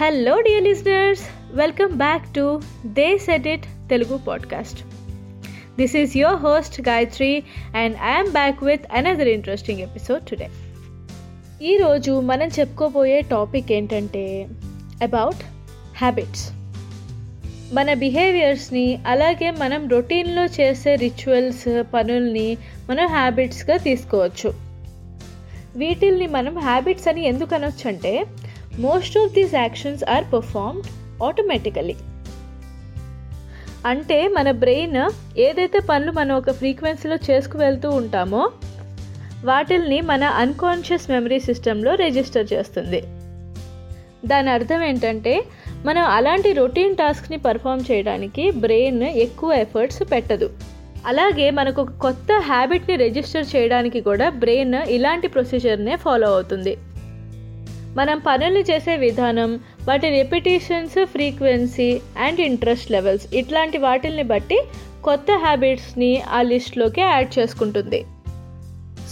Hello dear listeners welcome back to the set it Telugu podcast this is your host Gayatri and I'm back with another interesting episode today ఈరోజు మనం చెప్పుకోబోయే topic ఏంటంటే about habits మన బిహేవియర్స్ని అలాగే మనం రొటీన్లో చేసే రిచువల్స్ పనుల్ని మనం హ్యాబిట్స్గా తీసుకోవచ్చు. వీటిల్ని మనం హ్యాబిట్స్ అని ఎందుకు అనొచ్చు అంటే most of these actions are performed automatically అంటే మన బ్రెయిన్ ఏదైతే పనులు మనం ఒక ఫ్రీక్వెన్సీలో చేసుకు వెళ్తూ ఉంటామో వాటిల్ని మన అన్కాన్షియస్ మెమరీ సిస్టంలో రిజిస్టర్ చేస్తుంది. దాని అర్థం ఏంటంటే మనం అలాంటి రొటీన్ టాస్క్ని పర్ఫామ్ చేయడానికి బ్రెయిన్ ఎక్కువ ఎఫర్ట్స్ పెట్టదు. అలాగే మనకు ఒక కొత్త హ్యాబిట్ని రిజిస్టర్ చేయడానికి కూడా బ్రెయిన్ ఇలాంటి ప్రొసీజర్నే ఫాలో అవుతుంది. మనం పనులు చేసే విధానం వాటి repetitions frequency and interest levels ఇట్లాంటి వాటిల్ని బట్టి కొత్త హ్యాబిట్స్ని ఆ లిస్ట్లోకి యాడ్ చేసుకుంటుంది.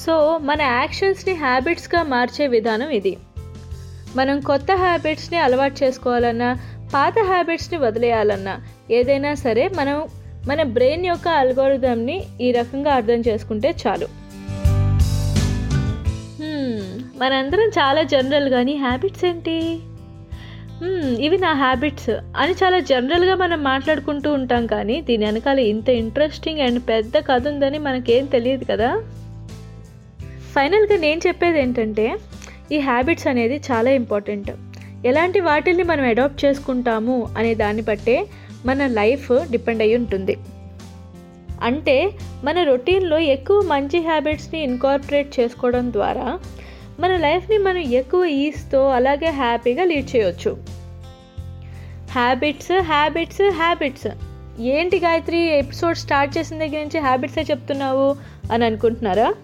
సో మన యాక్షన్స్ని హ్యాబిట్స్గా మార్చే విధానం ఇది. మనం కొత్త హ్యాబిట్స్ని అలవాటు చేసుకోవాలన్నా పాత హ్యాబిట్స్ని వదిలేయాలన్నా ఏదైనా సరే మనం మన బ్రెయిన్ యొక్క అల్గోరిథంని ఈ రకంగా అర్థం చేసుకుంటే చాలు. మనందరం చాలా జనరల్ కానీ హ్యాబిట్స్ ఏంటి? ఇవి నా హ్యాబిట్స్ అని చాలా జనరల్గా మనం మాట్లాడుకుంటూ ఉంటాం కానీ దీని వెనకాల ఇంత ఇంట్రెస్టింగ్ అండ్ పెద్ద కథ ఉందని మనకేం తెలియదు కదా? ఫైనల్గా నేను చెప్పేది ఏంటంటే ఈ హ్యాబిట్స్ అనేది చాలా ఇంపార్టెంట్ ఎలాంటి వాటిల్ని మనం అడాప్ట్ చేసుకుంటాము అనే దాన్ని బట్టే మన లైఫ్ డిపెండ్ అయి ఉంటుంది. అంటే మన రొటీన్లో ఎక్కువ మంచి హ్యాబిట్స్ని ఇన్కార్పొరేట్ చేసుకోవడం ద్వారా మన లైఫ్ని మనం ఎక్కువ ఈస్తో అలాగే హ్యాపీగా లీడ్ చేయొచ్చు. హ్యాబిట్స్ హ్యాబిట్స్ హ్యాబిట్స్ ఏంటి గాయత్రి ఎపిసోడ్ స్టార్ట్ చేసిన దగ్గర నుంచి హ్యాబిట్సే చెప్తున్నావు అని అనుకుంటున్నారా?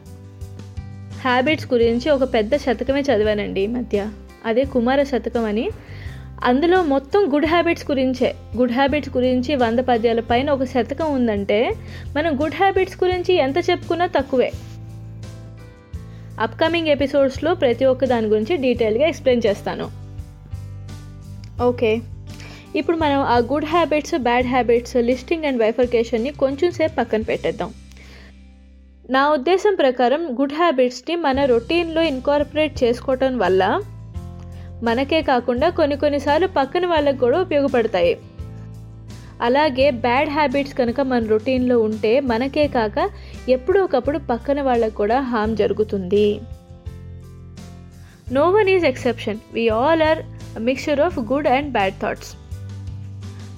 హ్యాబిట్స్ గురించి ఒక పెద్ద శతకమే చదివానండి ఈ మధ్య. అదే కుమార శతకం అని. అందులో మొత్తం గుడ్ హ్యాబిట్స్ గురించే. గుడ్ హ్యాబిట్స్ గురించి వంద పద్యాల పైన ఒక శతకం ఉందంటే మనం గుడ్ హ్యాబిట్స్ గురించి ఎంత చెప్పుకున్నా తక్కువే. అప్కమింగ్ ఎపిసోడ్స్లో ప్రతి ఒక్క దాని గురించి డీటెయిల్గా ఎక్స్ప్లెయిన్ చేస్తాను. ఓకే ఇప్పుడు మనం ఆ good habits bad habits listing and బైఫర్కేషన్ని కొంచెం సేపు పక్కన పెట్టేద్దాం. నా ఉద్దేశం ప్రకారం గుడ్ హ్యాబిట్స్ని మన రొటీన్లో ఇన్కార్పొరేట్ చేసుకోవటం వల్ల మనకే కాకుండా కొన్ని కొన్నిసార్లు పక్కన వాళ్ళకు కూడా ఉపయోగపడతాయి. అలాగే బ్యాడ్ హ్యాబిట్స్ కనుక మన రొటీన్లో ఉంటే మనకే కాక ఎప్పుడో ఒకప్పుడు పక్కన వాళ్ళకు కూడా హామ్ జరుగుతుంది. No one is exception we all are mixture of good and bad thoughts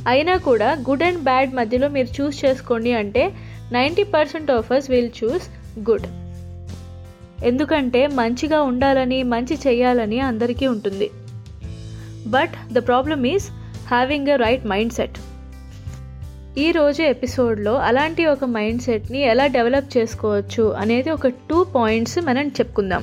అయినా కూడా గుడ్ అండ్ బ్యాడ్ మధ్యలో మీరు చూస్ చేసుకోండి అంటే ninety percent of us will choose good ఎందుకంటే మంచిగా ఉండాలని మంచి చేయాలని అందరికీ ఉంటుంది. But the problem is having a right mind set ఈరోజు ఎపిసోడ్లో అలాంటి ఒక మైండ్ సెట్ని ఎలా డెవలప్ చేసుకోవచ్చు అనేది ఒక టూ పాయింట్స్ మనం చెప్పుకుందాం.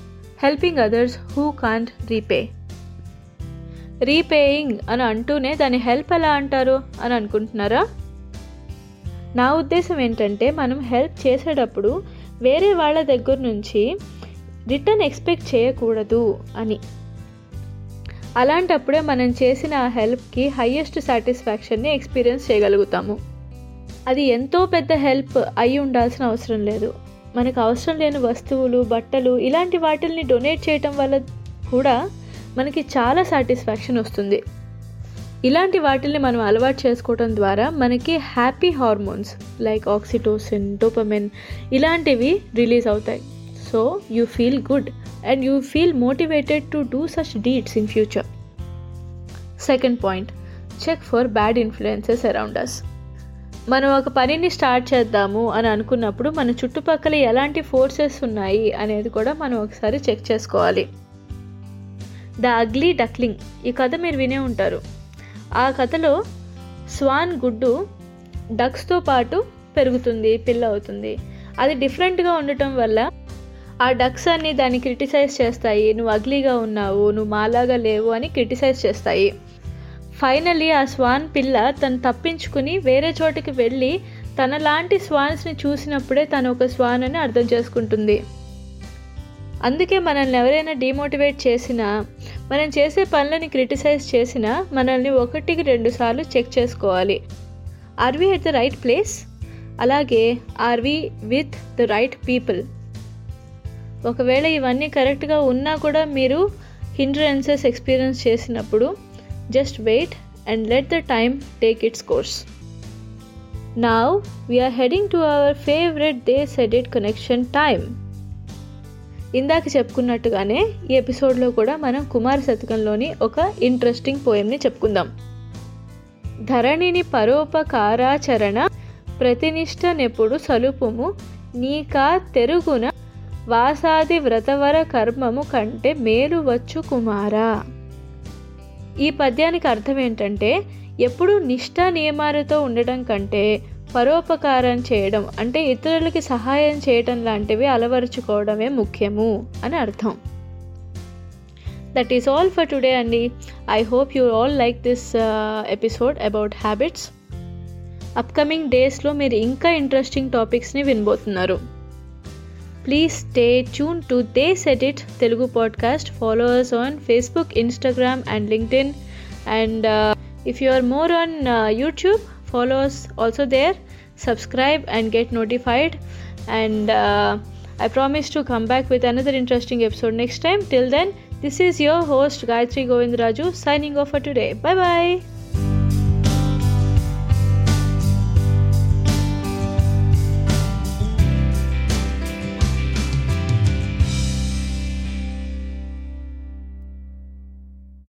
helping others who can't repay repaying అని అంటూనే దాని హెల్ప్ ఎలా అంటారు అని అనుకుంటున్నారా? నా ఉద్దేశం ఏంటంటే మనం హెల్ప్ చేసేటప్పుడు వేరే వాళ్ళ దగ్గర నుంచి రిటర్న్ ఎక్స్పెక్ట్ చేయకూడదు అని. అలాంటప్పుడే మనం చేసిన ఆ హెల్ప్కి హయ్యెస్ట్ సాటిస్ఫాక్షన్ని ఎక్స్పీరియన్స్ చేయగలుగుతాము. అది ఎంతో పెద్ద హెల్ప్ అయి ఉండాల్సిన అవసరం లేదు. మనకు అవసరం లేని వస్తువులు బట్టలు ఇలాంటి వాటిల్ని డొనేట్ చేయటం వల్ల కూడా మనకి చాలా సాటిస్ఫాక్షన్ వస్తుంది. ఇలాంటి వాటిల్ని మనం అలవాటు చేసుకోవడం ద్వారా మనకి happy hormones like oxytocin dopamine ఇలాంటివి రిలీజ్ అవుతాయి. So you feel good and you feel motivated to do such deeds in future. Second point check for bad influences around us మనం ఒక పనిని స్టార్ట్ చేద్దాము అని అనుకున్నప్పుడు మన చుట్టుపక్కల ఎలాంటి ఫోర్సెస్ ఉన్నాయి అనేది కూడా మనం ఒకసారి చెక్ చేసుకోవాలి. The ugly duckling. ఈ కథ మీరు వినే ఉంటారు. ఆ కథలో స్వాన్ గుడ్డు డక్స్తో పాటు పెరుగుతుంది పిల్ల అవుతుంది. అది డిఫరెంట్గా ఉండటం వల్ల ఆ డక్స్ అన్ని దాన్ని క్రిటిసైజ్ చేస్తాయి. నువ్వు అగ్లీగా ఉన్నావు నువ్వు మాలాగా లేవు అని క్రిటిసైజ్ చేస్తాయి. ఫైనలీ ఆ స్వాన్ పిల్ల తను తప్పించుకుని వేరే చోటుకి వెళ్ళి తనలాంటి స్వాన్స్ని చూసినప్పుడే తను ఒక స్వాన్ అని అర్థం చేసుకుంటుంది. అందుకే మనల్ని ఎవరైనా డిమోటివేట్ చేసినా మనం చేసే పనులని క్రిటిసైజ్ చేసినా మనల్ని ఒకటికి రెండు సార్లు చెక్ చేసుకోవాలి. Are we at the right place? అలాగే are we with the right people? ఒకవేళ ఇవన్నీ కరెక్ట్గా ఉన్నా కూడా మీరు హిండ్రెన్సెస్ ఎక్స్పీరియన్స్ చేసినప్పుడు just wait and let the time take its course now we're heading to our favourite day seeded connection time ఇందాక చెప్పుకున్నట్టుగానే ఈ ఎపిసోడ్లో కూడా మనం కుమార శతకంలోని ఒక ఇంట్రెస్టింగ్ పోయంని చెప్పుకుందాం. ధరణిని పరోపకారాచరణ ప్రతినిష్ట నెప్పుడు సలుపుము నీకా తెరుగున వాసాది వ్రతవర కర్మము కంటే మేలు వచ్చు కుమారా. ఈ పద్యానికి అర్థం ఏంటంటే ఎప్పుడు నిష్ఠా నియమాలతో ఉండడం కంటే పరోపకారం చేయడం అంటే ఇతరులకి సహాయం చేయడం లాంటివి అలవరుచుకోవడమే ముఖ్యము అని అర్థం. That is all for today అండి I hope you all like this episode about habits upcoming డేస్లో మీరు ఇంకా ఇంట్రెస్టింగ్ టాపిక్స్ని వినబోతున్నారు. Please stay tuned to They Said It Telugu podcast. Follow us on Facebook, Instagram, and LinkedIn. And uh, if you are more on uh, YouTube, follow us also there. Subscribe and get notified. And uh, I promise to come back with another interesting episode next time. Till then, this is your host Gayatri Govindraju signing off for today. Bye bye.